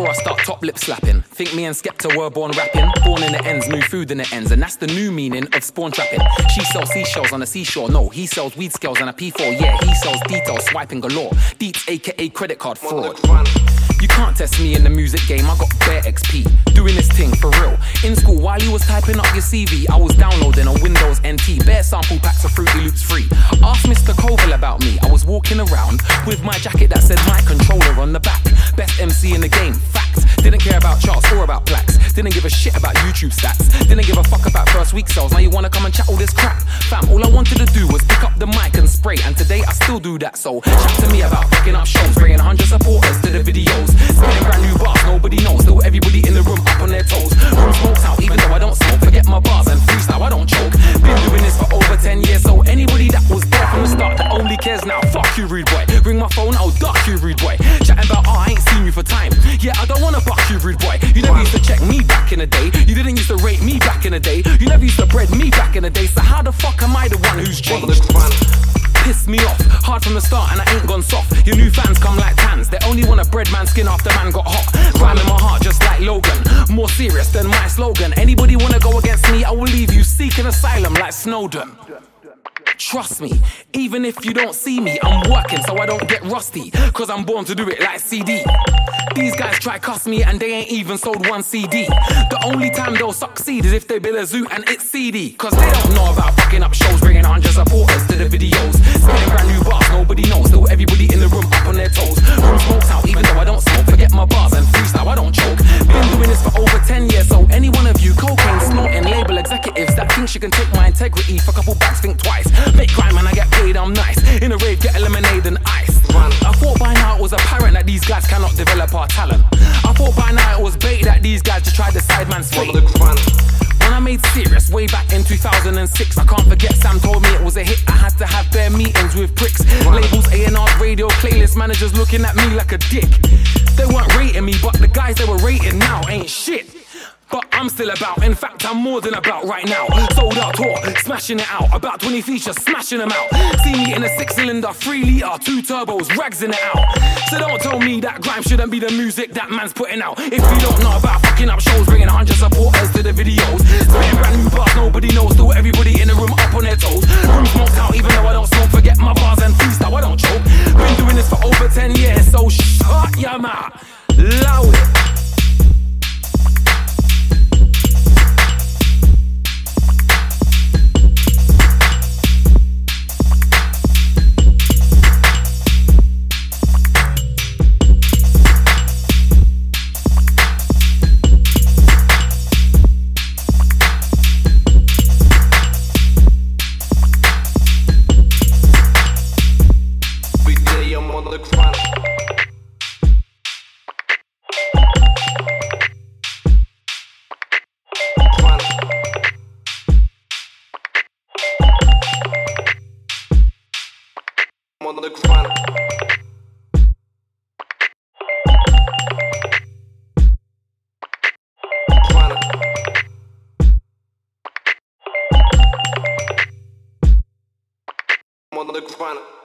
I start top lip slapping. Think me and Skepta were born rapping. Born in the ends, move food in the ends, and that's the new meaning of spawn trapping. She sells seashells on the seashore. No, he sells weed scales on a P4. Yeah, he sells details, swiping galore. Deets, aka credit card fraud. You can't test me in the music game, I got bare XP. Doing this thing for real. In school, while you was typing up your CV, I was downloading on Windows NT. Bare sample packs of Fruity Loops free. Ask Mr. Koval about me. I was walking around with my jacket that said MC in the game, facts. Didn't care about charts or about plaques. Didn't give a shit about YouTube stats. Didn't give a fuck about first week sales. Now you wanna come and chat all this crap. Fam, all I wanted to do was pick up the mic and spray. And today I still do that. So chat to me about picking up shows, bringing 100 supporters to the videos. Spinning brand new bars, nobody knows. Still everybody in the room up on their toes. Room smokes out, even though I don't smoke. Forget my bars and freestyle, I don't choke. Been doing this for over 10 years, so anybody that was there from the start that only cares now. Fuck you, rude boy. Ring my phone, I'll duck you, rude boy. Chatting about, I ain't seen you for time. Yeah, I don't wanna buck you, rude boy. You never used to check me back in the day. You didn't used to rate me back in the day. You never used to bread me back in the day. So how the fuck am I the one who's changed? Piss me off, hard from the start, and I ain't gone soft. Your new fans come like tans. They only want a bread man skin after man got hot. Grime in my heart, just like Logan. More serious than my slogan. Anybody wanna go against me, I will leave you seeking asylum like Snowden. Trust me, even if you don't see me, I'm working so I don't get rusty. Cause I'm born to do it like CD. These guys try cuss me and they ain't even sold one CD. The only time they'll succeed is if they build a zoo and it's CD. Cause they don't know about fucking up shows, bringing 100 supporters to the videos. Spinning brand new bars, nobody knows. Still everybody in the room up on their toes. Room smokes out, even though I don't smoke. Forget my bars and freestyle, I don't choke. Been doing this for over 10 years, she can take my integrity for a couple bucks, think twice. Make grime and I get paid, I'm nice. In a rave, get lemonade and ice. I thought by now it was apparent that these guys cannot develop our talent. I thought by now it was bait that these guys just tried the sideman's fate. When I made serious way back in 2006, I can't forget Sam told me it was a hit. I had to have bare meetings with pricks, labels, A&R, radio, playlist managers looking at me like a dick. They weren't rating me, but the guys they were rating now ain't shit. I'm still about, in fact, I'm more than about right now. Sold out tour, smashing it out. About 20 features, smashing them out. See me in a six cylinder, three litre, two turbos, rags in it out. So don't tell me that grime shouldn't be the music that man's putting out. If you don't know about fucking up shows, bringing 100 supporters to the videos. Spitting brand new bars, nobody knows. Still everybody in the room up on their toes. Room smoked out, even though I don't smoke. Forget my bars and freestyle, I don't choke. Been doing this for over 10 years, so shut your mouth. Loud on the grind. On the grind.